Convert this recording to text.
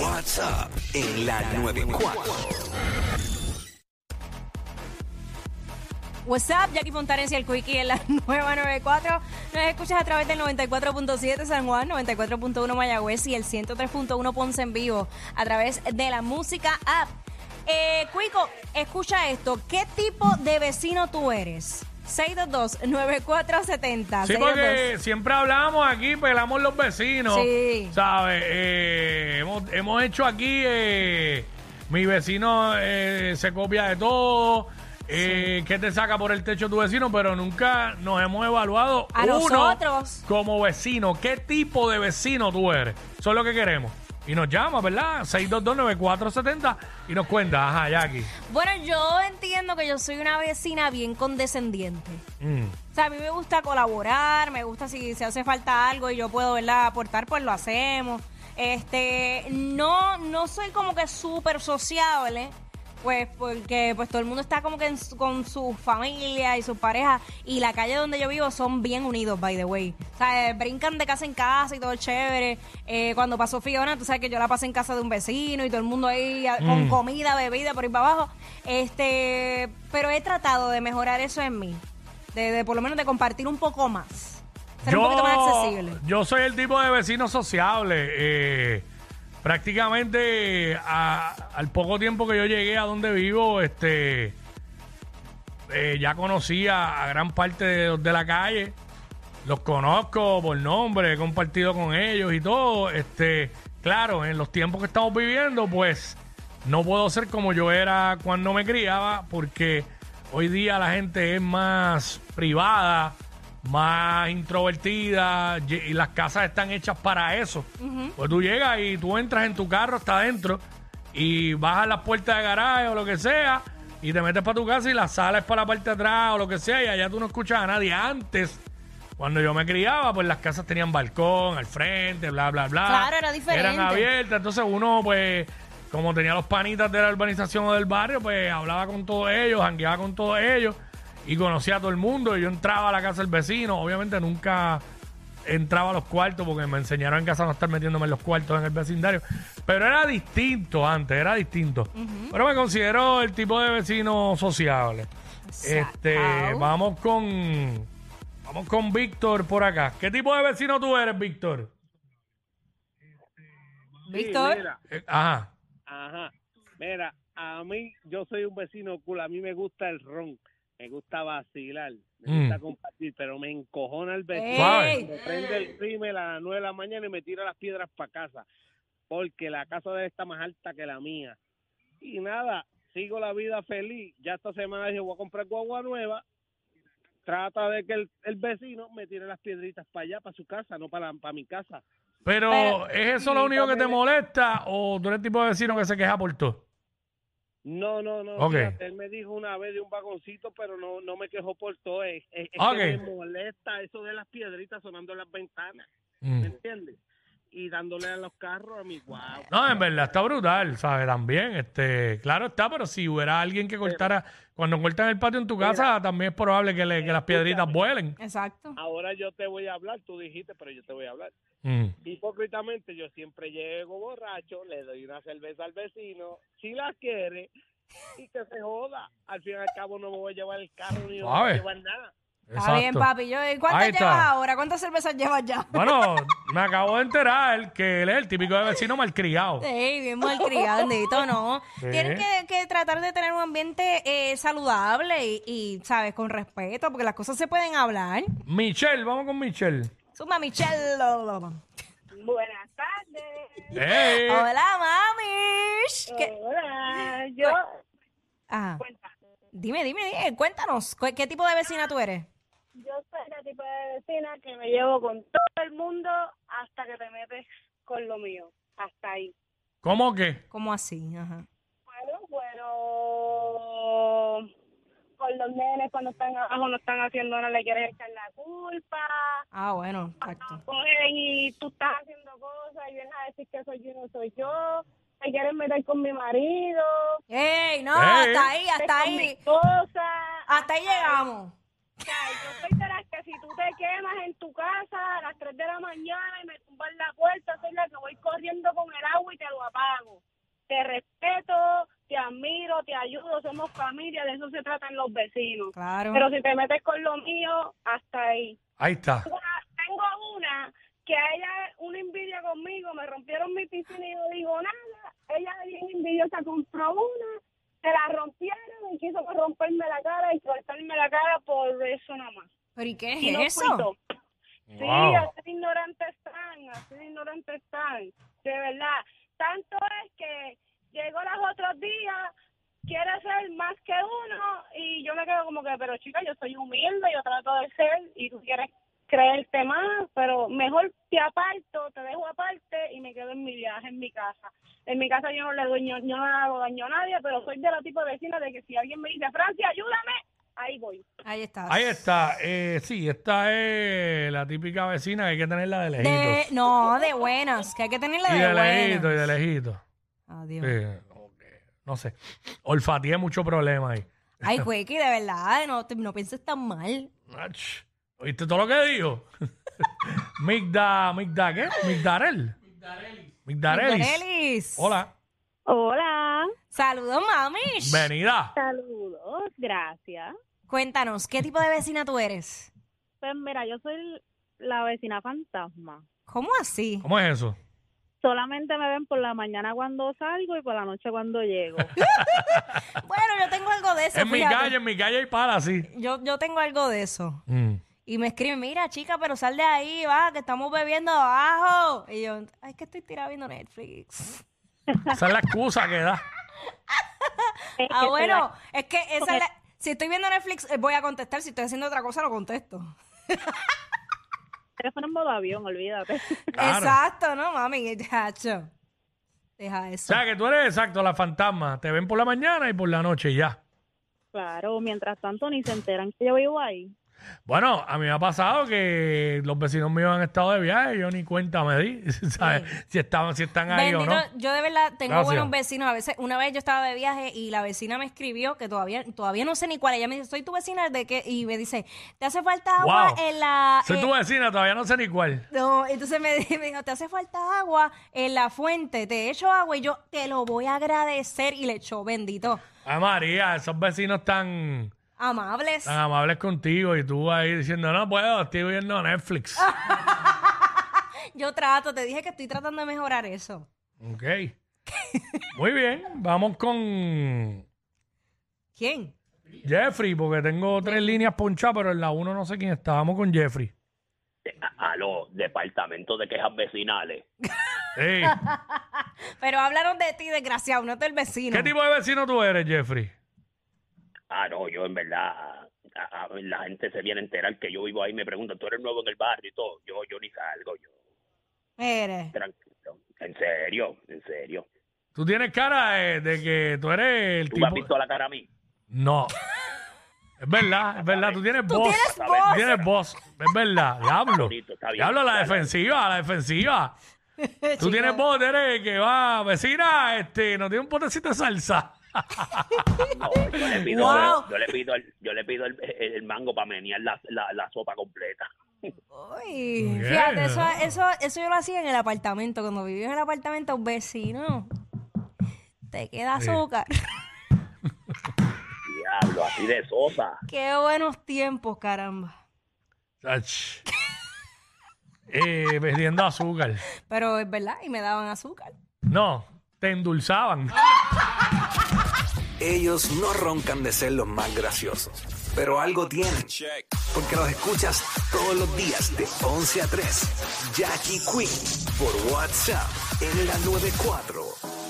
WhatsApp en la 94. What's up, Jackie Fontanes y el Quickie en la nueva 94. Nos escuchas a través del 94.7 San Juan, 94.1 Mayagüez y el 103.1 Ponce en vivo a través de la música app. Eh, Cuico, escucha esto. ¿Qué tipo de vecino tú eres? 622-9470. Sí, porque siempre hablamos aquí, pelamos los vecinos. Sí. ¿Sabes? Eh, hemos, hemos hecho aquí, eh, mi vecino eh, se copia de todo. Eh, ¿Qué te saca por el techo tu vecino? Pero nunca nos hemos evaluado A uno nosotros. como vecino. ¿Qué tipo de vecino tú eres? Eso es lo que queremos. Y nos llama, ¿verdad? 6229470 y nos cuenta, ajá, Jackie. Bueno, yo entiendo que yo soy una vecina bien condescendiente. Mm. O sea, a mí me gusta colaborar, me gusta si se hace falta algo y yo puedo, ¿verdad?, aportar, pues lo hacemos. Este, no, no soy como que súper sociable, pues porque pues todo el mundo está como que en su- con su familia y sus parejas y la calle donde yo vivo son bien unidos, by the way. O sea, eh, brincan de casa en casa y todo chévere. Eh, cuando pasó Fiona, tú sabes que yo la pasé en casa de un vecino y todo el mundo ahí a- con comida, bebida, por ahí para abajo. Este, pero he tratado de mejorar eso en mí. De, de por lo menos de compartir un poco más. Ser un poquito más accesible. yo soy el tipo de vecino sociable. eh, prácticamente al poco tiempo que yo llegué a donde vivo, este, eh, ya conocía a gran parte de los de la calle. Los conozco por nombre, he compartido con ellos y todo. Este, claro, en los tiempos que estamos viviendo, pues no puedo ser como yo era cuando me criaba, porque hoy día la gente es más privada, más introvertida y las casas están hechas para eso. Pues tú llegas y tú entras en tu carro hasta adentro y bajas las puertas de garaje o lo que sea y te metes para tu casa y la sala es para la parte de atrás o lo que sea y allá tú no escuchas a nadie. Antes, cuando yo me criaba, pues las casas tenían balcón al frente, bla, bla, bla. Claro, era diferente. Eran abiertas, entonces uno pues... Como tenía los panitas de la urbanización o del barrio, pues hablaba con todos ellos, jangueaba con todos ellos y conocía a todo el mundo. Y yo entraba a la casa del vecino, obviamente nunca entraba a los cuartos porque me enseñaron en casa a no estar metiéndome en los cuartos en el vecindario. Pero era distinto antes, era distinto. Pero me considero el tipo de vecino sociable. Este, vamos con vamos con Víctor por acá. ¿Qué tipo de vecino tú eres, Víctor? Víctor. Eh, ajá. ajá. Mira, a mí, yo soy un vecino cool. A mí me gusta el ron. Me gusta vacilar. Me Mm. gusta compartir, pero me encojona el vecino. Suave. Me prende el rímel a las nueve de la mañana y me tira las piedras para casa. Porque la casa de él está más alta que la mía. Y nada, sigo la vida feliz. Ya esta semana dije, voy a comprar guagua nueva. Trata de que el, el vecino me tire las piedritas para allá, para su casa, no para, para mi casa. Pero, Pero- ¿es eso lo único que te molesta o tú eres el tipo de vecino que se queja por todo? No, no, no. Fíjate, él me dijo una vez de un vagoncito, pero no, no me quejó por todo. Es, es- es Ok. que me molesta eso de las piedritas sonando en las ventanas. Mm. ¿Me entiendes? Y dándole a los carros a mi guau. No, en verdad está brutal, ¿sabes? También, este, claro está, pero si hubiera alguien que cortara, cuando cortan el patio en tu casa, también es probable que, le- que las piedritas vuelen. Exacto. Ahora yo te voy a hablar, tú dijiste, pero yo te voy a hablar. Mm. Hipócritamente, yo siempre llego borracho, le doy una cerveza al vecino, si la quiere, y que se joda. Al fin y al cabo no me voy a llevar el carro ni me voy a llevar nada. Está bien, papi. Yo, ¿y ¿Cuántas Ahí está. llevas ahora? ¿Cuántas cervezas llevas ya? Bueno, me acabo de enterar que él es el típico de vecino malcriado. Sí, bien malcriado, bendito, ¿no? Sí. Tienen que, que tratar de tener un ambiente eh, saludable y, y, ¿sabes? Con respeto, porque las cosas se pueden hablar. Michelle, vamos con Michelle. Suma Michelle. Buenas tardes. ¡Hey! Hola, mami. ¿Qué? Hola, yo. Ajá. Cuenta. Dime, dime, dime, cuéntanos. ¿cu- ¿Qué tipo de vecina tú eres? Yo soy la tipo de vecina que me llevo con todo el mundo hasta que te metes con lo mío. Hasta ahí. ¿Cómo que? ¿Cómo así? Ajá. Bueno, bueno. Con los nenes cuando están abajo no están haciendo nada, le quieres echar la culpa. Ah, bueno, exacto. Cogen y tú estás haciendo cosas y vienes a decir que soy yo y no soy yo. Te quieren meter con mi marido. ¡Ey, no! Ey. Hasta ahí, hasta con ahí. cosas. Hasta ahí llegamos. O sea, yo soy de las que si tú te quemas en tu casa a las 3 de la mañana y me tumbar la puerta, soy la que voy corriendo con el agua y te lo apago. Te respeto, te admiro, te ayudo, somos familia, de eso se tratan los vecinos. Claro. Pero si te metes con lo mío, hasta ahí. Ahí está. Una- tengo una que a ella una envidia conmigo, me rompieron mi piscina y no digo nada. Ella bien envidiosa compró una, se la rompieron y quiso romperme la cara y cortarme la cara por eso nada más. ¿Pero y qué Y no es fui eso? Sí, Wow. así de ignorantes están, así de ignorantes están, de verdad. Tanto es que llegó los otros días, quiere ser más que uno y yo me quedo como que, pero chica, yo soy humilde, yo trato de ser y tú quieres creerte más, pero mejor te aparto, te dejo aparte y me quedo en mi viaje, en mi casa. En mi casa yo no le doy, yo no le hago daño a nadie, pero soy de la tipo de vecina de que si alguien me dice, Francia, ayúdame, ahí voy. Ahí está. Ahí está. Eh, sí, esta es la típica vecina que hay que tenerla de lejitos. De, no, de buenas, que hay que tenerla y de, de lejito, y de lejito. Adiós. Sí, como que, no sé. Olfateé mucho problema ahí. Ay, Cuequi, de verdad, no, te- no pienses tan mal. Ach, ¿Oíste todo lo que dijo? Migda, Migda, ¿qué? Migdarel. Migdarelis. Migdarelis. Hola. Hola. Saludos, mami. Venida. Saludos, gracias. Cuéntanos, ¿qué tipo de vecina tú eres? Pues mira, yo soy la vecina fantasma. ¿Cómo así? ¿Cómo es eso? Solamente me ven por la mañana cuando salgo y por la noche cuando llego. Bueno, yo tengo algo de eso. En mi calle, en mi calle hay pala así. Yo, yo tengo algo de eso. Mm. Y me escriben, mira, chica, pero sal de ahí, va, que estamos bebiendo abajo. Y yo, ay, es que estoy tirada viendo Netflix. Esa es la excusa que da. Ah, bueno, es que esa es la- si estoy viendo Netflix, eh, voy a contestar. Si estoy haciendo otra cosa, no contesto. El teléfono en modo avión, olvídate. Claro. Exacto, ¿no, mami? Chacho. Deja O eso. sea, que tú eres exacto, la fantasma. Te ven por la mañana y por la noche y ya. Claro, mientras tanto ni se enteran que yo vivo ahí. Bueno, a mí me ha pasado que los vecinos míos han estado de viaje y yo ni cuenta me di, ¿sabes? Si, estaban, si están ahí Bendito, o no. yo de verdad tengo Gracias. buenos vecinos. A veces, una vez yo estaba de viaje y la vecina me escribió, que todavía, todavía no sé ni cuál. Ella me dice, soy tu vecina de qué, y me dice, ¿te hace falta agua Wow. en la. Soy eh, tu vecina, todavía no sé ni cuál. No, entonces me, di- me dijo, te hace falta agua en la fuente, te echo agua y yo te lo voy a agradecer y le echó bendito. Ay, María, esos vecinos tan, Amables. tan amables contigo y tú ahí diciendo, no puedo, estoy viendo Netflix. Yo trato, te dije que estoy tratando de mejorar eso. ok. Muy bien, vamos con ¿Quién? Jeffrey, porque tengo tres líneas ponchadas, pero en la uno no sé quién está. Vamos con Jeffrey. a, a los departamentos de quejas vecinales. Ey, Pero hablaron de ti, desgraciado, no del vecino. ¿Qué tipo de vecino tú eres, Jeffrey? Ah, no, yo en verdad, a- a- la gente se viene a enterar que yo vivo ahí, me preguntan, ¿tú eres nuevo en el barrio y todo? Yo, yo ni salgo, yo, Eres. tranquilo. En serio, en serio. Tú tienes cara de, de que tú eres el ¿Tú tipo... me has visto la cara a mí? No. Es verdad, es verdad. Tú tienes voz. tienes Tú tienes voz. Es verdad. Diablo. Diablo, a la defensiva, a la defensiva. Tú tienes voz, eres que va, vecina, este, no tiene un potecito de salsa. No, yo le pido, Wow. yo le pido, el, yo le pido el, el- el mango para menear la, la, la sopa completa. Uy, fíjate, eso, eso, eso yo lo hacía en el apartamento. Cuando vivía en el apartamento, un vecino te queda Sí. azúcar. Diablo, así de sosa. Qué buenos tiempos, caramba. Ach. Eh, vendiendo azúcar. Pero es verdad, y me daban azúcar. No, te endulzaban. Ellos no roncan de ser los más graciosos, pero algo tienen. Porque los escuchas todos los días de 11 a 3. Jackie Quinn por WhatsApp en la 94.